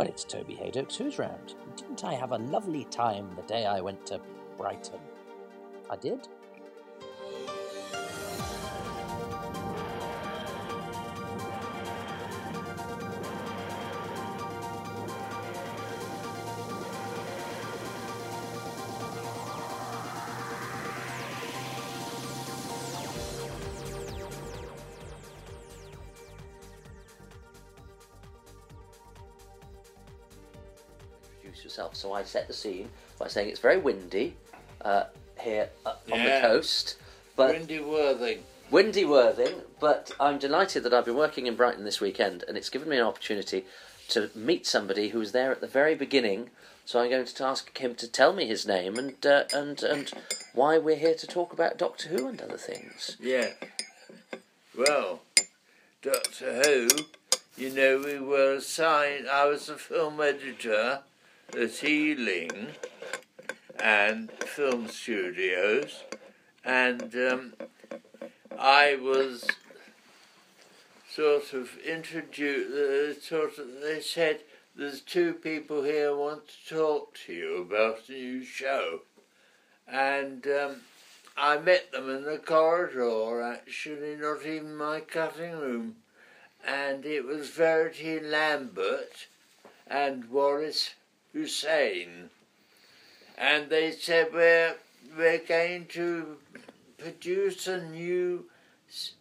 Well, it's Toby Hadoke's who's round. Didn't I have a lovely time the day I went to Brighton? I did. So I set the scene by saying it's very windy uh, here uh, on Yeah. the coast, but Wendy Worthing. windy Worthing. But I'm delighted that I've been working in Brighton this weekend, and it's given me an opportunity to meet somebody who was there at the very beginning. So I'm going to ask him to tell me his name and uh, and and why we're here to talk about Doctor Who and other things. Yeah. Well, Doctor Who, you know, we were assigned, I was a film editor Ealing and Film Studios, and um, I was sort of introduced, uh, sort of, they said, there's two people here want to talk to you about a new show. And um, I met them in the corridor, actually, not even my cutting room. And it was Verity Lambert and Waris Hussein. And they said, we're, we're going to produce a new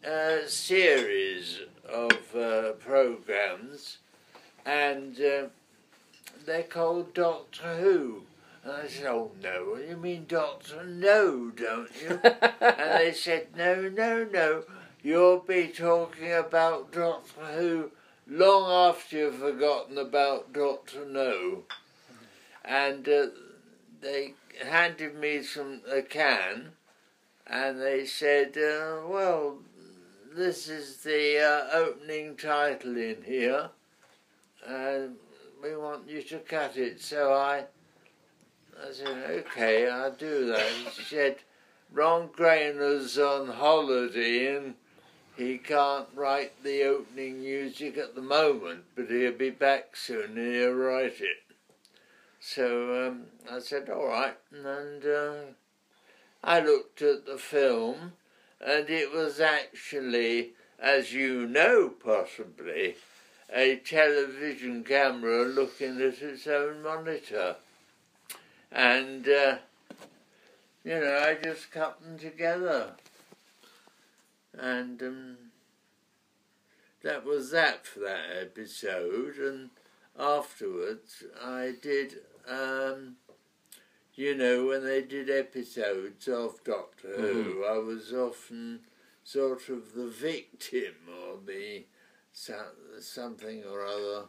uh, series of uh, programs, and uh, they're called Doctor Who. And I said, Oh no, you mean Doctor No, don't you? and they said, No, no, no, you'll be talking about Doctor Who long after you've forgotten about Doctor No. And uh, they handed me some a can, and they said, uh, Well, this is the uh, opening title in here, and we want you to cut it. So I I said, okay, I'll do that. He said, Ron Grainer's on holiday and he can't write the opening music at the moment, but he'll be back soon and he'll write it. So um, I said, all right. And uh, I looked at the film and it was actually, as you know possibly, a television camera looking at its own monitor and uh, you know I just cut them together, and um, that was that for that episode. And afterwards, I did, um, you know, when they did episodes of Doctor Who, I was often sort of the victim or the something or other.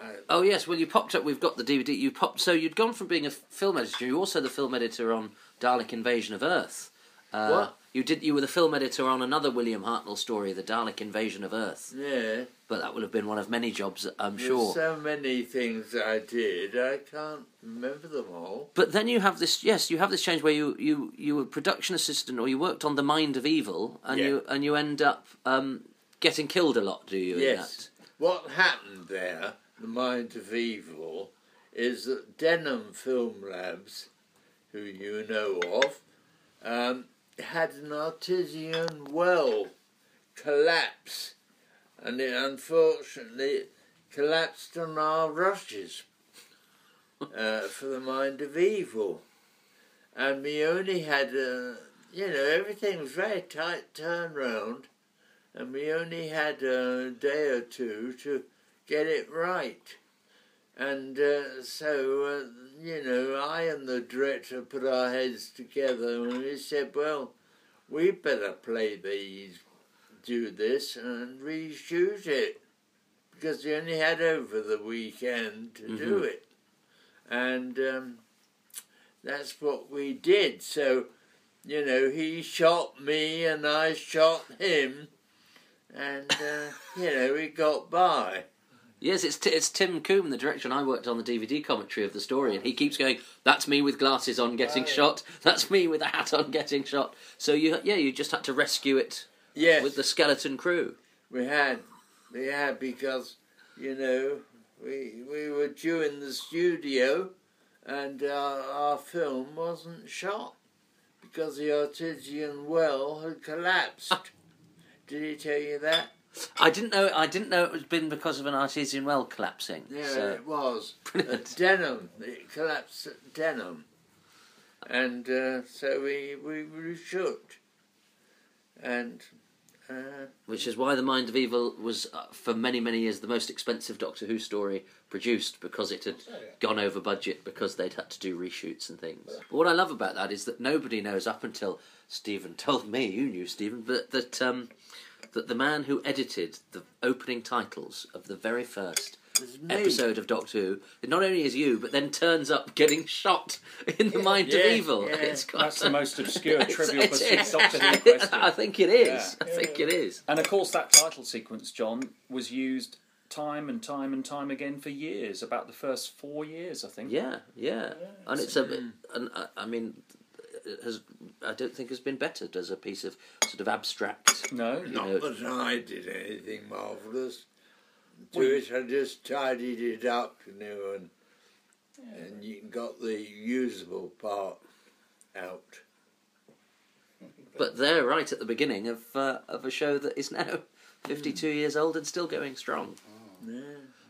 I, Oh yes, well you popped up. We've got the DVD. You popped. So you'd gone from being a film editor. You're also the film editor on Dalek Invasion of Earth. Uh, What? You did. You were the film editor on another William Hartnell story, The Dalek Invasion of Earth. yeah. But that would have been one of many jobs, I'm There's sure. so many things I did, I can't remember them all. But then you have this. Yes, you have this change where you you you were production assistant, or you worked on The Mind of Evil, and Yeah. you and you end up um, getting killed a lot. Do you? in Yes. What happened there, the mind of evil, is that Denham Film Labs, who you know of, um, had an artesian well collapse, and it unfortunately collapsed on our rushes uh, for the mind of evil. And we only had, uh, you know, everything was very tight turnaround and we only had a day or two to get it right. And uh, so, uh, you know, I and the director put our heads together and we said, well, we better play these, do this and reshoot it. Because we only had over the weekend to do Mhm. it. And um, that's what we did. So, you know, he shot me and I shot him and uh, you know we got by. Yes, it's t- it's Tim Coombe, the director, and I worked on the DVD commentary of the story, and he keeps going, "That's me with glasses on getting shot. That's me with a hat on getting shot." So you, yeah, you just had to rescue it Yes, with the skeleton crew. we had, we had because you know we we were due in the studio, and our, our film wasn't shot because the artesian well had collapsed. Ah. Did he tell you that? I didn't know. I didn't know it was been because of an artesian well collapsing. Yeah, so- it was. Brilliant. Denham, it collapsed at Denham, and uh, so we we reshoot, and uh, Which is why The Mind of Evil was, uh, for many, many years, the most expensive Doctor Who story produced because it had Oh, gone over budget because they'd had to do reshoots and things. But what I love about that is that nobody knows up until Stephen told me, you knew Stephen, but that um, that the man who edited the opening titles of the very first episode of Doctor Who, it not only is you, but then turns up getting shot in the Mind Yeah, of Evil. yeah. It's quite That's the most obscure trivial it's- pursuit it's- Doctor Who question. I think it is. Yeah. I think it is. And of course, that title sequence, John, was used time and time and time again for years. About the first four years, I think. Yeah, yeah, and it's a, bit. Hmm. and I, I mean, it has I don't think has been bettered as a piece of sort of abstract. No, Not know, that I did anything marvellous. To Well, it, I just tidied it up, you know, and and you got the usable part out. but they're right at the beginning of uh, of a show that is now fifty two Hmm. years old and still going strong. Yeah,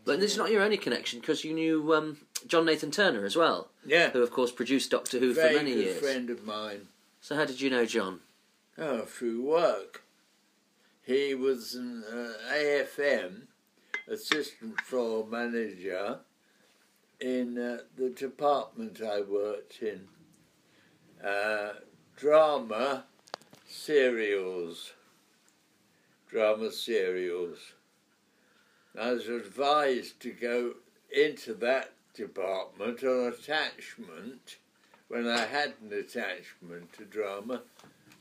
But this is not your only connection because you knew um, John Nathan Turner as well, yeah. who of course produced Doctor Who very for many good years. friend of mine. So how did you know John? Oh, through work. He was an uh, AFM, assistant floor manager, in uh, the department I worked in. Uh, drama serials. Drama serials. I was advised to go into that department on attachment when I had an attachment to drama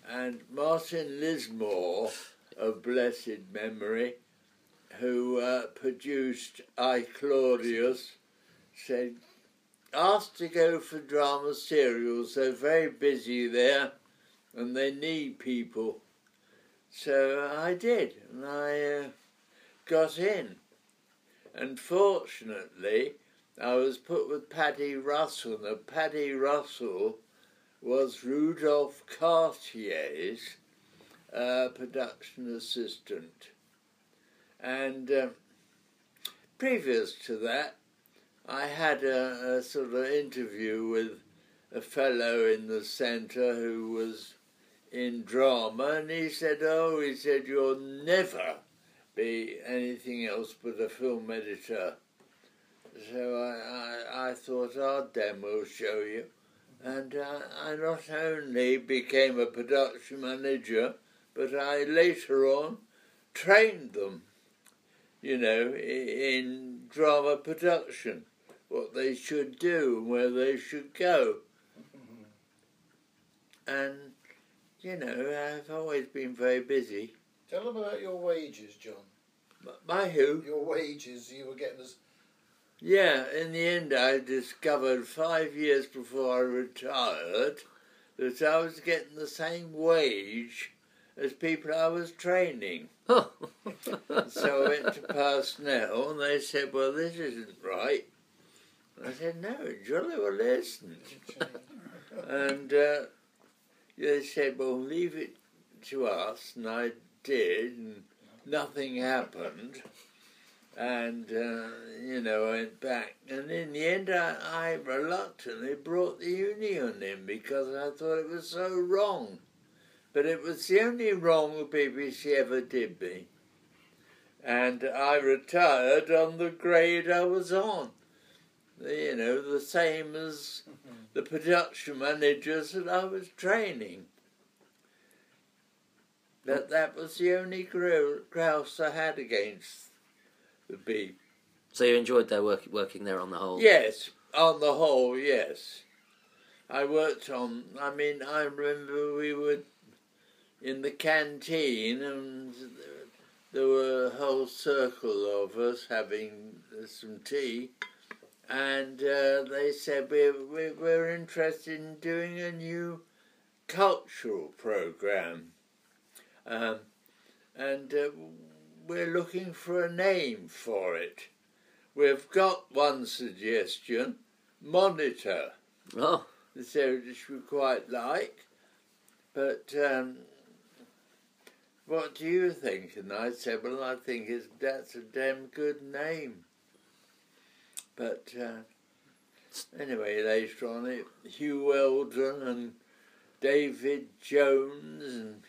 and Martin Lisemore of blessed memory, who uh, produced I Claudius, said, asked to go for drama serials. They're very busy there and they need people. So I did, and I uh, got in. And fortunately, I was put with Paddy Russell. Now, Paddy Russell was Rudolph Cartier's uh, production assistant. And um, previous to that, I had a, a sort of interview with a fellow in the centre who was in drama, and he said, Oh, he said, you'll never be anything else but a film editor. So I, I, I thought, our demo show you. And uh, I not only became a production manager, but I later on trained them, you know, in drama production, what they should do and where they should go. And, you know, I've always been very busy. Tell them about your wages, John. My who? Your wages you were getting as Yeah, in the end, I discovered five years before I retired that I was getting the same wage as people I was training. Oh, So I went to personnel and they said, Well, this isn't right. I said, No, it jolly well isn't. And uh, they said, Well, leave it to us. And I did, and nothing happened. And, uh, you know, I went back. And in the end, I, I reluctantly brought the union in because I thought it was so wrong. But it was the only wrong the BBC ever did me. And I retired on the grade I was on. You know, the same as the production managers that I was training. But that was the only grou- grouse I had against the beep. so you enjoyed their work working there on the whole? Yes, on the whole, yes. I worked on. I mean, I remember we were in the canteen, and there were a whole circle of us having some tea, and uh, they said we're, we're we're interested in doing a new cultural program, um, and uh, we're looking for a name for it. we've got one suggestion monitor. Oh, The series which we quite like. But um, what do you think? And I said, well, I think it's, that's a damn good name. But uh, anyway, later on, it, Huw Wheldon and David Jones and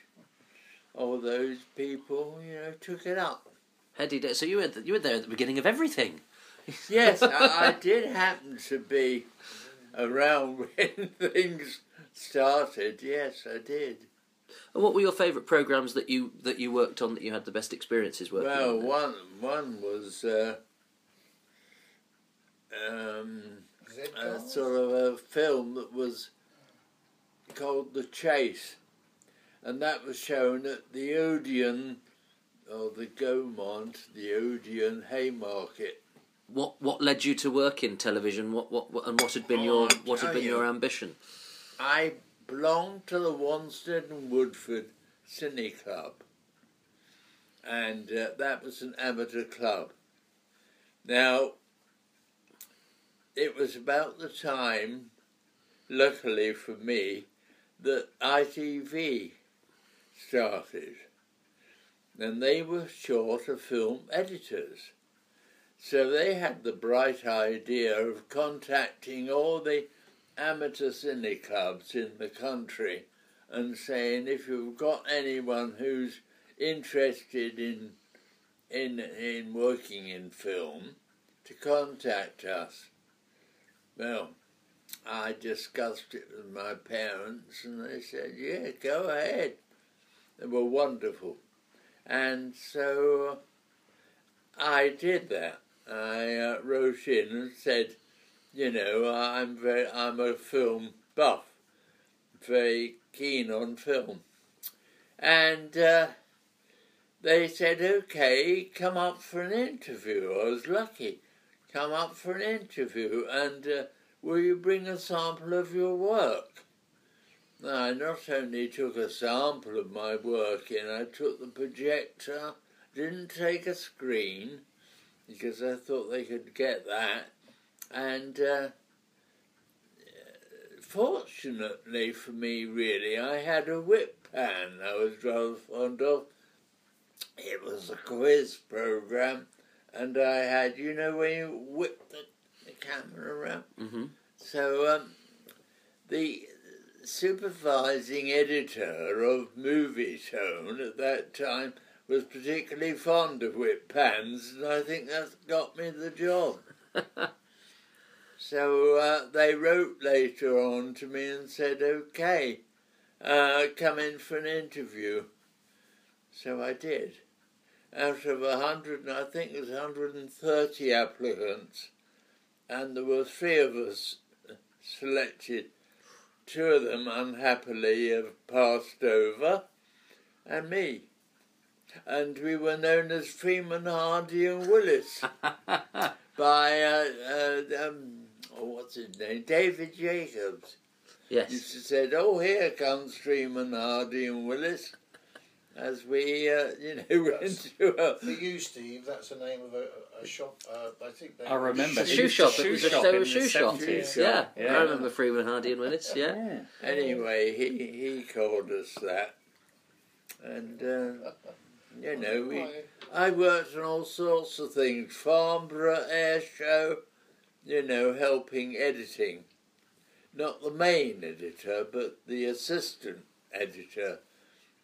all those people, you know, took it up. Heady Day. So you were you were there at the beginning of everything. Yes, I, I did happen to be around when things started. Yes, I did. And what were your favourite programs that you that you worked on that you had the best experiences working Well, on? then? one one was uh, um, Z a cars? sort of a film that was called The Chase, and that was shown at the Odeon or the Gaumont, the Odeon Haymarket. What what led you to work in television? What what, what and what had been Oh, your I'll what had been you. your ambition? I belonged to the Wanstead and Woodford Cine Club, and uh, that was an amateur club. Now, it was about the time, luckily for me, that ITV started, and they were short of film editors. So they had the bright idea of contacting all the amateur cine clubs in the country and saying if you've got anyone who's interested in in in working in film to contact us. Well, I discussed it with my parents and they said, Yeah, go ahead. They were wonderful. And so I did that. I uh, wrote in and said, you know, I'm very, I'm a film buff, very keen on film, and uh, they said, okay, come up for an interview. I was lucky, come up for an interview, and uh, will you bring a sample of your work? I not only took a sample of my work in, I took the projector, didn't take a screen because I thought they could get that and uh, fortunately for me, really, I had a whip pan I was rather fond of. It was a quiz program, and I had, you know, when you whip the, the camera around. hmm So um, the supervising editor of Movietone at that time was particularly fond of whip pans, and I think that's got me the job. So uh, they wrote later on to me and said, okay, uh, come in for an interview. So I did. Out of a hundred, I think it was 130 applicants, and there were three of us selected. Two of them, unhappily, have passed over, and me. And we were known as Freeman, Hardy, and Willis by uh, uh, um, oh, what's his name, David Jacobs. Yes. Used to said, "Oh, here comes Freeman, Hardy, and Willis," as we, uh, you know, went That's- to a. For you, Steve, that's the name of a, a shop. Uh, I think they I remember. A It shoe shop. a It was shoe a, shop they were in a shoe shop. 70s. Yeah. Yeah. I remember Freeman Hardy and Willis. Yeah. Yeah. Anyway, he he called us that, and uh, you know we. I worked on all sorts of things, Farnborough Air Show, you know, helping editing. Not the main editor, but the assistant editor.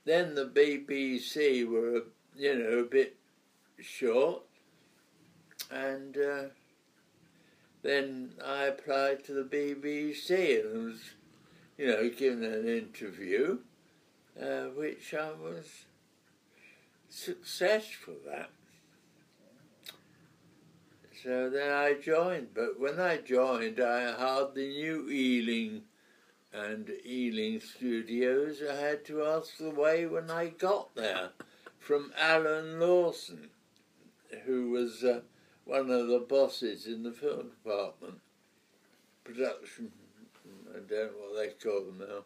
Then the BBC were, you know, a bit short. And uh, then I applied to the BBC and was, you know, given an interview, uh, which I was successful at. So then I joined, but when I joined, I hardly knew Ealing and Ealing Studios. I had to ask the way when I got there from Alan Lawson, who was uh, one of the bosses in the film department, production. I don't know what they call them now.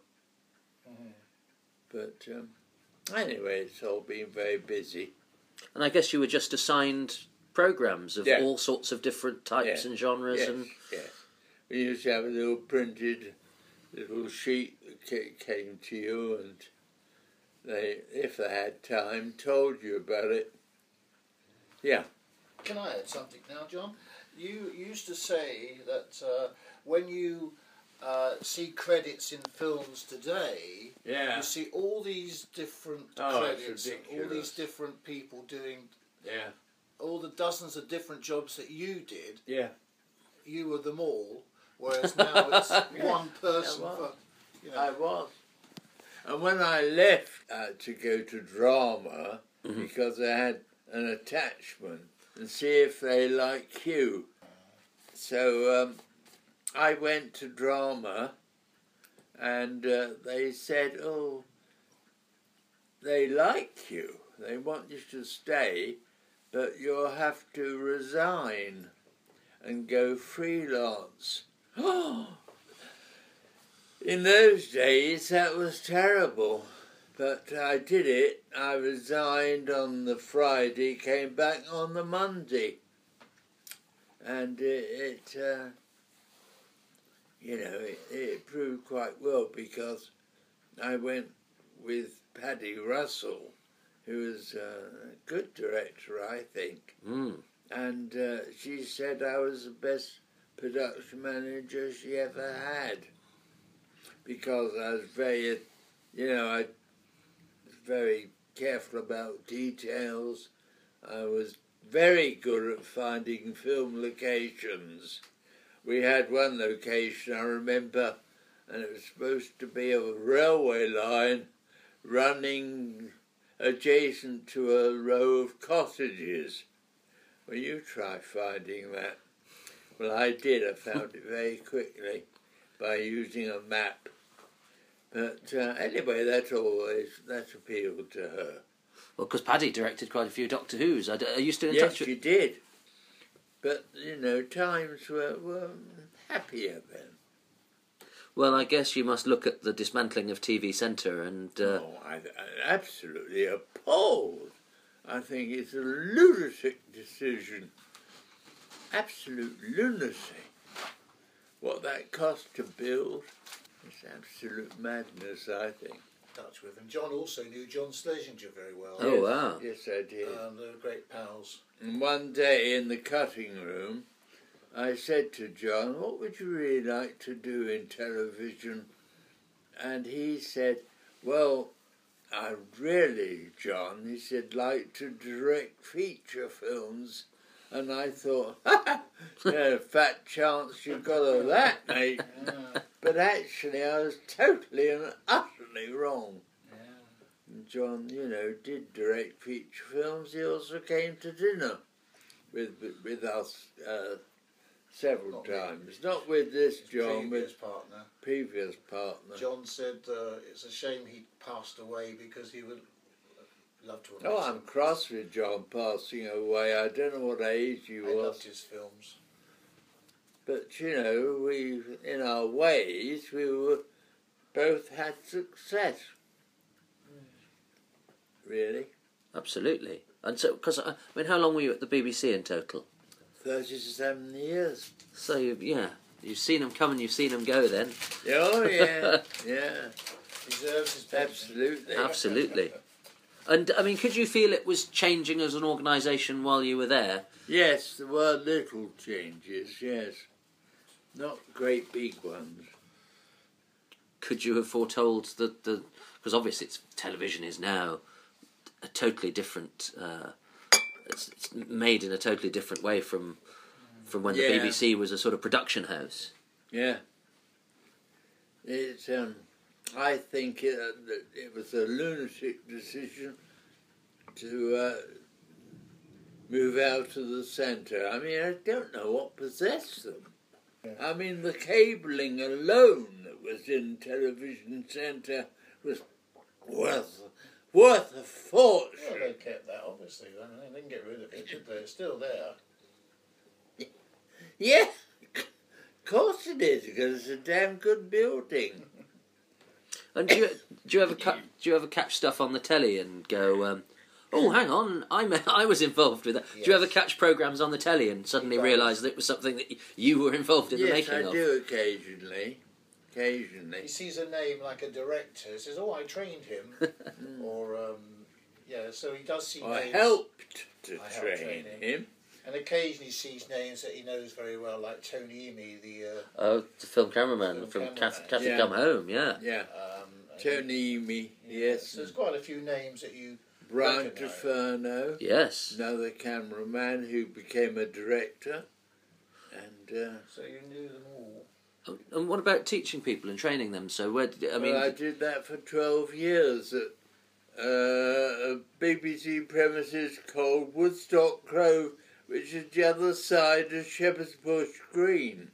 Mhm. But um, anyway, it's all been very busy. And I guess you were just assigned programs of Yeah. all sorts of different types Yeah. and genres Yes, and yes. We used to have a little printed little sheet that came to you, and they, if they had time, told you about it. Yeah. Can I add something now, John? You used to say that uh, when you uh, see credits in films today, Yeah. you see all these different Oh, credits, all these different people doing Yeah. all the dozens of different jobs that you did. Yeah. You were them all, whereas now it's one person for. You know, I was. And when I left uh, to go to drama, because I had an attachment, and see if they like you. So um, I went to drama, and uh, they said, "Oh, they like you. They want you to stay, but you'll have to resign and go freelance." In those days, that was terrible. But I did it. I resigned on the Friday, came back on the Monday. And it, it uh, you know, it, it proved quite well because I went with Paddy Russell, who was a good director, I think. mm, And uh, she said I was the best production manager she ever had because I was very, you know, I was very careful about details. I was very good at finding film locations. We had one location I remember, and it was supposed to be a railway line running adjacent to a row of cottages. Well, you try finding that. Well, I did. I found it very quickly by using a map. But uh, anyway, that always that appealed to her. well, because Paddy directed quite a few Doctor Who's. Are, you still in yes, touch with? she did. But you know, times were, were happier then. Well, I guess you must look at the dismantling of TV Centre and. Uh, oh, I'm absolutely appalled. I think it's a lunatic decision. Absolute lunacy. What that cost to build is absolute madness, I think. touch with. And John also knew John Schlesinger very well. Oh, wow. Yes, I did. Um, they were great pals. And one day in the cutting room, I said to John, What would you really like to do in television? And he said, Well, I really, John, he said, like to direct feature films. And I thought, yeah, fat chance you've got of that, mate. Yeah, But actually, I was totally and utterly wrong. yeah. John, you know, did direct feature films. He also came to dinner with with us uh, several Not me. times. Not with this John, Previous with partner. previous partner. John said uh, it's a shame he passed away because he would love to Oh, I'm cross with John passing away. I don't know what age he I was, loved his films. but you know, we, in our ways, we were both had success. Mm. Really, Absolutely. And so, because uh, I mean, how long were you at the BBC in total? thirty-seven years. So you, yeah, you've seen them come and you've seen them go. Then Oh yeah, yeah, Deserves his pension. absolutely. absolutely. And I mean, could you feel it was changing as an organisation while you were there? Yes, there were little changes, yes. Not great big ones. Could you have foretold that the because obviously it's television is now a totally different. Uh, it's, it's made in a totally different way from from when the Yeah. BBC was a sort of production house. Yeah. It's, um, I think it, uh, that it was a lunatic decision to uh, move out of the centre. I mean, I don't know what possessed them. I mean, the cabling alone that was in television centre was worth worth a fortune. Well, they kept that, obviously. They didn't get rid of it, did they? It's still there. Yeah, of course it is because it's a damn good building. And do you do you ever cut, do you ever catch stuff on the telly and go, um, oh, hang on, I'm, I was involved with that. Do you ever catch programmes on the telly and suddenly He does. realise that it was something that you were involved in the making I of? I do occasionally. Occasionally. He sees a name like a director, says, "Oh, I trained him," or um, yeah. So he does see I names, helped to I helped train train him. him. And occasionally sees names that he knows very well, like Tony Imi, the uh, Oh, the film cameraman Film from cameraman. Cathy, Cathy Yeah. Come Home, yeah. Yeah. um, Tony me, yeah, yes. So there's quite a few names that you. Brian recognise. Tufano, Yes. another cameraman who became a director. And uh, So you knew them all. And what about teaching people and training them? So where did, I mean, well, I did that for 12 years at uh, a BBC premises called Woodstock Grove, which is the other side of Shepherd's Bush Green.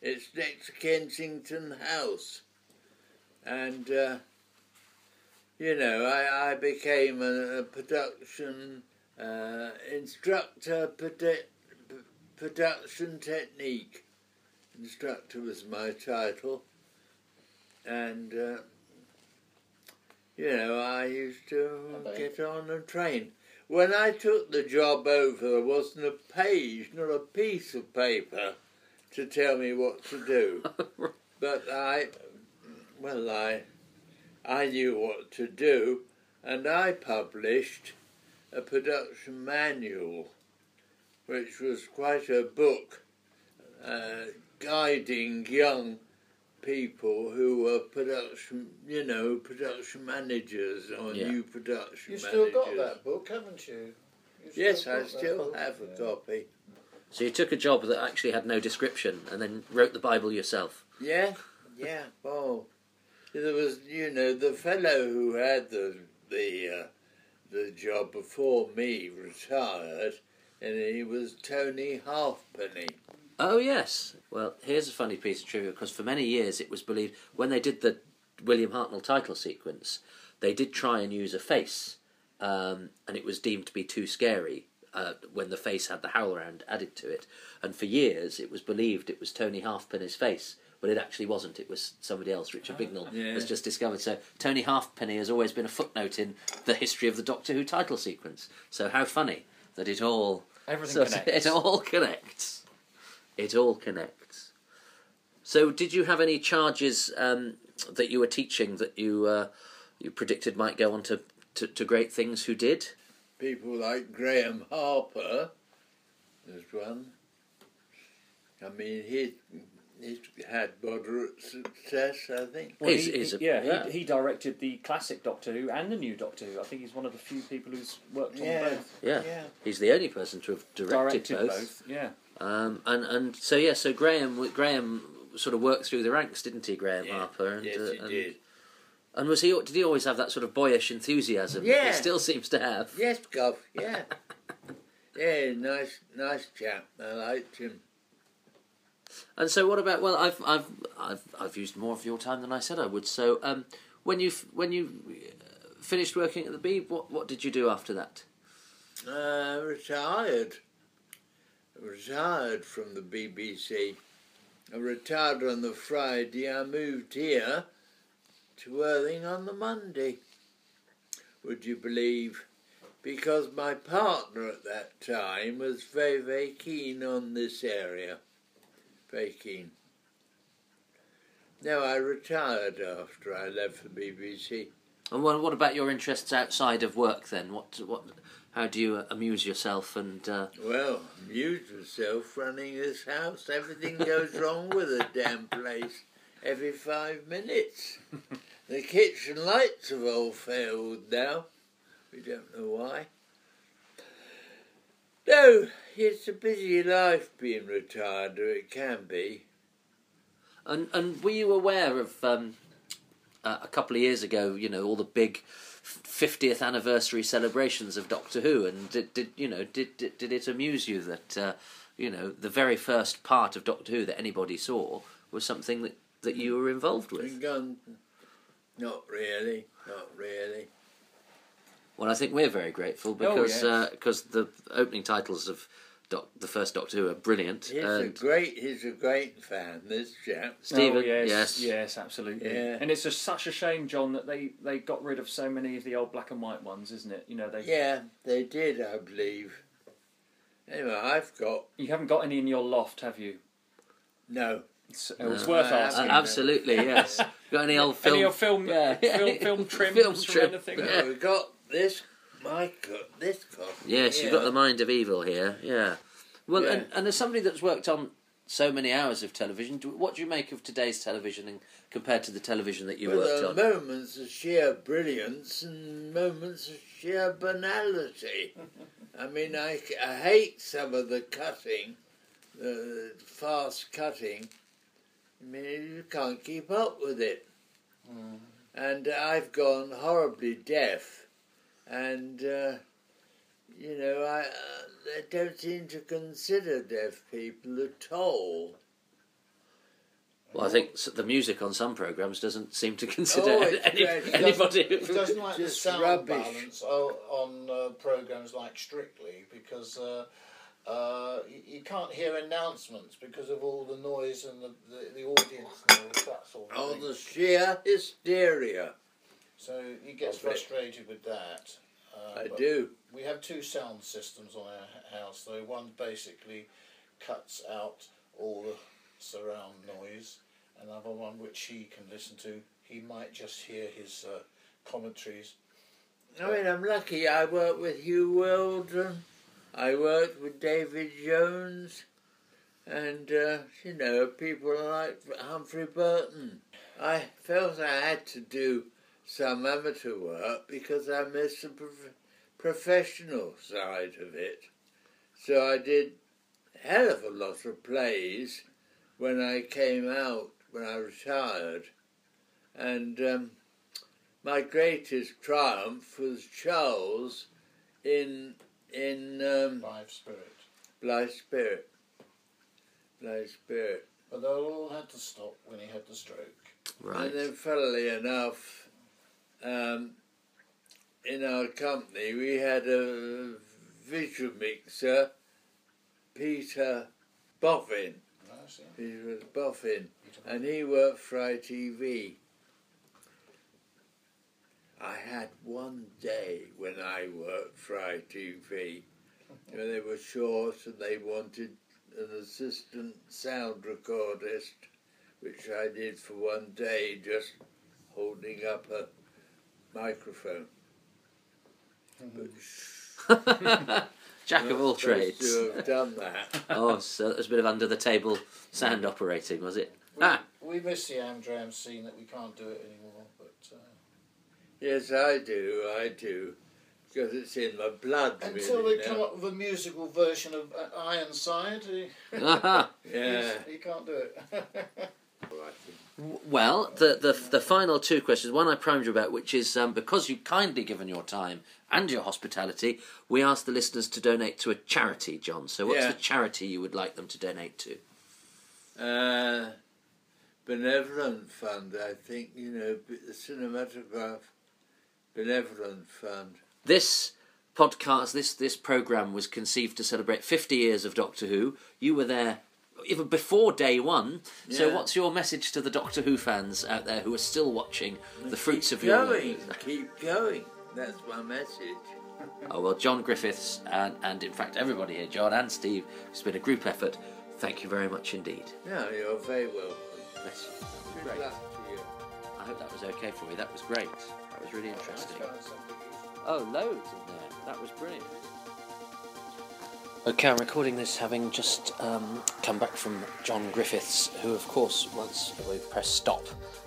It's next to Kensington House. And, uh, you know, I, I became a, a production uh, instructor, produ- production technique instructor was my title, and uh, you know I used to Okay. get on and train. When I took the job over, there wasn't a page, not a piece of paper, to tell me what to do. but I, well, I, I knew what to do, and I published a production manual, which was quite a book uh, guiding young people who were production, you know, production managers or Yeah. new production You've still managers. got that book, haven't you? You've Yes, still I got that still book, have a yeah. copy. so you took a job that actually had no description and then wrote the Bible yourself. Yeah, yeah. Oh, there was, you know, the fellow who had the the uh, the job before me retired, and he was Tony Halfpenny. Oh yes. Well, here's a funny piece of trivia because for many years it was believed when they did the William Hartnell title sequence, they did try and use a face, um, and it was deemed to be too scary. Uh, when the face had the howl round added to it, and for years it was believed it was Tony Halfpenny's face, but it actually wasn't. It was somebody else. Richard Bignell Yeah. has just discovered. So Tony Halfpenny has always been a footnote in the history of the Doctor Who title sequence. So how funny that it all Everything so connects. It all connects. It all connects. So, did you have any charges um, that you were teaching that you uh, you predicted might go on to, to, to great things? Who did? People like Graeme Harper, there's one. I mean, he he's had moderate success, I think. Well, He's- he, he's a- yeah, yeah. He, he directed the classic Doctor Who and the new Doctor Who. I think he's one of the few people who's worked on Yeah. both. Yeah. Yeah. he's the only person to have directed, Directed both. Yeah. Um, and and so yeah, so Graeme Graeme sort of worked through the ranks, didn't he, Graeme Yeah. Harper? And, yes, uh, he and, did. and was he did he always have that sort of boyish enthusiasm? that Yeah. he still seems to have. Yes, Gov. Yeah. yeah, nice, nice chap. I liked him. And so, what about? Well, I've I've I've I've used more of your time than I said I would. So, um, when you when you uh, finished working at the Beeb, what what did you do after that? Uh, retired. Retired from the BBC. I retired on the Friday. I moved here to Worthing on the Monday. Would you believe? Because my partner at that time was very, very keen on this area. Very keen. No, I retired after I left the BBC. And what what about your interests outside of work then? What what? How do you uh, amuse yourself? And uh, Well, amuse myself running this house. Everything goes wrong with the damn place every five minutes. the kitchen lights have all failed now. We don't know why. No, it's a busy life being retired, or it can be. and and were you aware of um, uh, a couple of years ago? You know, all the big fiftieth anniversary celebrations of Doctor Who, and did, did you know did, did did it amuse you that uh, you know the very first part of Doctor Who that anybody saw was something that, that you were involved with? Not really, not really. Well, I think we're very grateful Oh, because yes. because the opening titles of doc, the first Doctor Who are brilliant. He's a and great, he's a great fan. This chap. Stephen, oh, yes, yes, yes, absolutely. Yeah. And it's just such a shame, John, that they, they got rid of so many of the old black and white ones, isn't it? You know, they Yeah, they did, I believe. Anyway, I've got you haven't got any in your loft, have you? no. It's, it was No. worth Uh, asking. Uh, absolutely, yes. Got any old film? Any old film, Yeah. film, film trims Film or trim. anything? No, Yeah. we got this. My co- this. Yes, you've got the mind of evil here. Yeah. Well, Yeah. And, and as somebody that's worked on so many hours of television, do, what do you make of today's television in, compared to the television that you Well, worked there are on? moments of sheer brilliance and moments of sheer banality. I mean, I, I hate some of the cutting, the fast cutting. I mean, you can't keep up with it. Mm. And I've gone horribly deaf, and uh, you know, I uh, they don't seem to consider deaf people at all. Well, I think the music on some programs doesn't seem to consider Oh, any, great. It anybody. He doesn't like the Just sound rubbish. balance on uh, programs like Strictly because uh, uh, you, you can't hear announcements because of all the noise and the, the, the audience and all that sort of Oh, thing. the sheer hysteria! So he gets Of it. frustrated with that. Uh, I do. We have two sound systems on our house, though. One basically cuts out all the surround noise, another one which he can listen to. He might just hear his uh, commentaries. I mean, I'm lucky. I worked with Huw Wheldon. I worked with David Jones, and uh, you know people like Humphrey Burton. I felt I had to do some amateur work because I missed the prof- professional side of it. So I did a hell of a lot of plays when I came out when I retired, and. Um, my greatest triumph was Charles in in um, Live spirit. Blithe Spirit. Blithe Spirit. But they all had to stop when he had the stroke. Right. And then, funnily enough, um, in our company we had a visual mixer, Peter Boffin. See. Peter Boffin, and he worked for ITV. I had one day when I worked for ITV, when they were short and they wanted an assistant sound recordist, which I did for one day, just holding up a microphone. But Jack of all trades. To have done that. Oh, so it was a bit of under the table sound operating, was it? We, Ah, we miss the Amdram scene that we can't do it anymore. But uh, Yes, I do. I do, because it's in my blood. until really they come now. up with a musical version of uh, Ironside, he, aha. Yeah. he can't do it. Well, the, the the final two questions. One I primed you about, which is um, because you've kindly given your time and your hospitality, we asked the listeners to donate to a charity, John. So, what's Yeah. the charity you would like them to donate to? Uh, benevolent fund, I think, you know, the cinematograph benevolent fund. This podcast, this this program was conceived to celebrate 50 years of Doctor Who. You were there even before day one. So, what's your message to the Doctor Who fans out there who are still watching the fruits of your going, keep going. That's my message. Oh well, John Griffiths and and in fact everybody here, John and Steve, it's been a group effort. Thank you very much indeed. No, you're very welcome. Bless you. Great. luck to you. I hope that was okay for you. That was great. That was really interesting. I found something useful. Oh, loads in there. That was brilliant. Okay, I'm recording this having just um, come back from John Griffiths, who, of course, once we pressed stop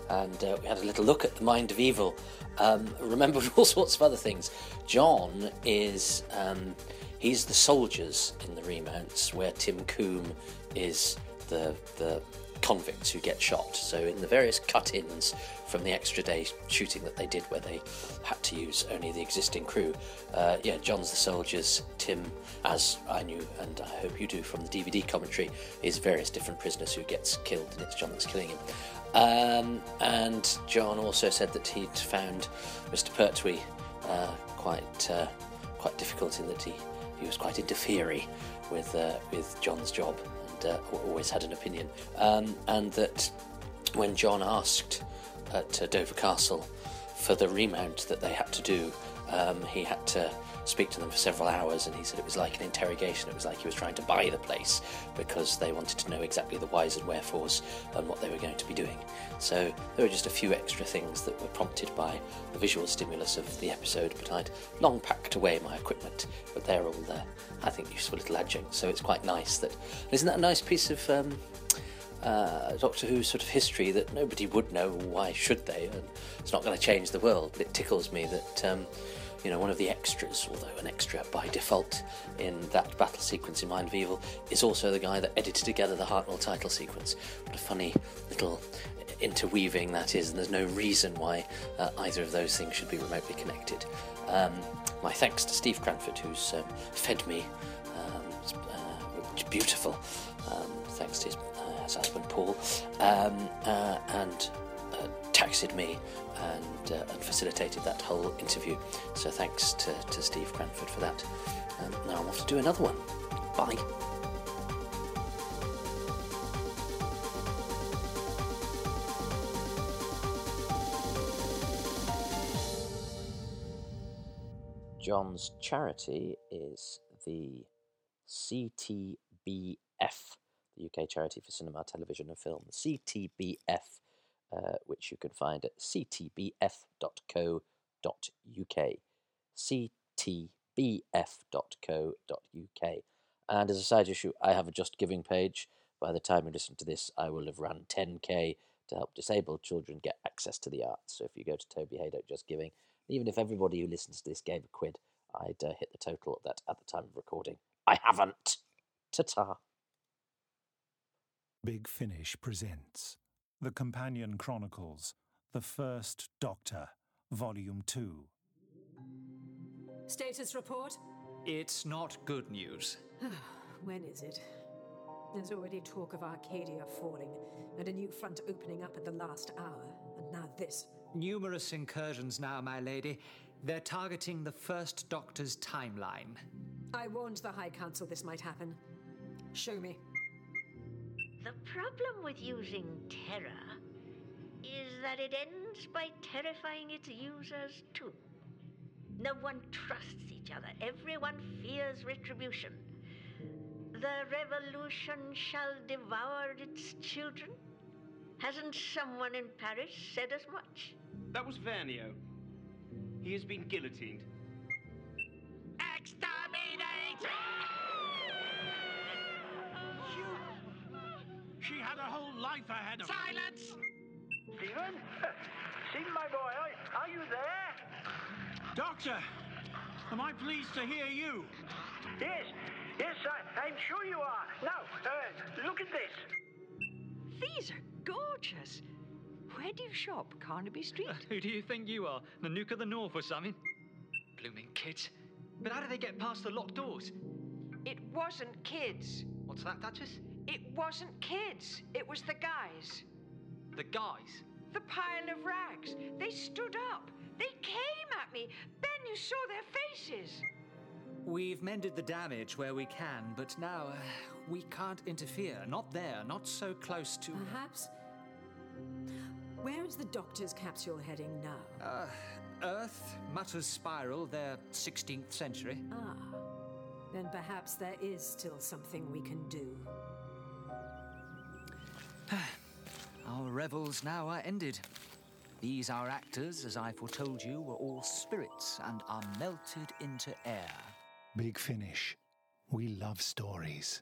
and uh, we had a little look at the mind of evil, um, remembered all sorts of other things. John is. Um, he's the soldiers in the remounts, where Tim Coombe is the the convicts who get shot. So in the various cut-ins from the extra day shooting that they did, where they had to use only the existing crew, uh, yeah, John's the soldiers. Tim, as I knew, and I hope you do from the DVD commentary, is various different prisoners who gets killed, and it's John that's killing him. Um, and John also said that he'd found Mr. Pertwee uh, quite uh, quite difficult in that he he was quite interfering with uh, with John's job uh, always had an opinion. Um, and that when John asked at uh, Dover Castle for the remount that they had to do, um, he had to speak to them for several hours, and he said it was like an interrogation. It was like he was trying to buy the place because they wanted to know exactly the whys and wherefores and what they were going to be doing. So there were just a few extra things that were prompted by the visual stimulus of the episode, but I'd long packed away my equipment. But they're all there, I think, useful little adjuncts. So it's quite nice that. Isn't that a nice piece of. Um, uh, Doctor Who sort of history that nobody would know. Why should they? And it's not going to change the world, but it tickles me that um, you know, one of the extras, although an extra by default in that battle sequence in Mind of Evil, is also the guy that edited together the Hartnell title sequence. What a funny little interweaving that is, and there's no reason why uh, either of those things should be remotely connected. Um, my thanks to Steve Cranford, who's um, fed me, um, uh, beautiful, um, thanks to his, uh, his husband Paul, um, uh, and taxied me and, uh, and, facilitated that whole interview. So thanks to, to Steve Cranford for that. Um, now I'm off to do another one. Bye. John's charity is the CTBF, the UK Charity for Cinema, Television and Film. CTBF uh, which you can find at ctbf.co.uk. ctbf.co.uk. And as a side issue, I have a Just Giving page. By the time you listen to this, I will have run 10k to help disabled children get access to the arts. So if you go to Toby Hadoke Just Giving, even if everybody who listens to this gave a quid, I'd uh, hit the total that at the time of recording. I haven't. Ta ta. Big Finish presents the Companion Chronicles, The First Doctor, Volume 2. Status report? It's not good news. when is it? There's already talk of Arcadia falling, and a new front opening up at the last hour, and now this. Numerous incursions now, my lady. They're targeting the First Doctor's timeline. I warned the High Council this might happen. Show me. The problem with using terror is that it ends by terrifying its users too. No one trusts each other, everyone fears retribution. The revolution shall devour its children. Hasn't someone in Paris said as much? That was Vergniaud. He has been guillotined. Life ahead of. Silence! Stephen? Stephen, my boy, are, are you there? Doctor, am I pleased to hear you? Yes, yes, I, am sure you are. Now, uh, look at this. These are gorgeous. Where do you shop? Carnaby Street? Uh, who do you think you are? Nanook of the North or something? Blooming kids. But how do they get past the locked doors? It wasn't kids. What's that, Duchess? It wasn't kids, it was the guys. The guys? The pile of rags. They stood up. They came at me. Ben, you saw their faces. We've mended the damage where we can, but now uh, we can't interfere. Not there, not so close to. Perhaps. Where is the doctor's capsule heading now? Uh, Earth, Mutter's Spiral, their 16th century. Ah. Then perhaps there is still something we can do. Our revels now are ended. These our actors, as I foretold you, were all spirits and are melted into air. Big Finish. We love stories.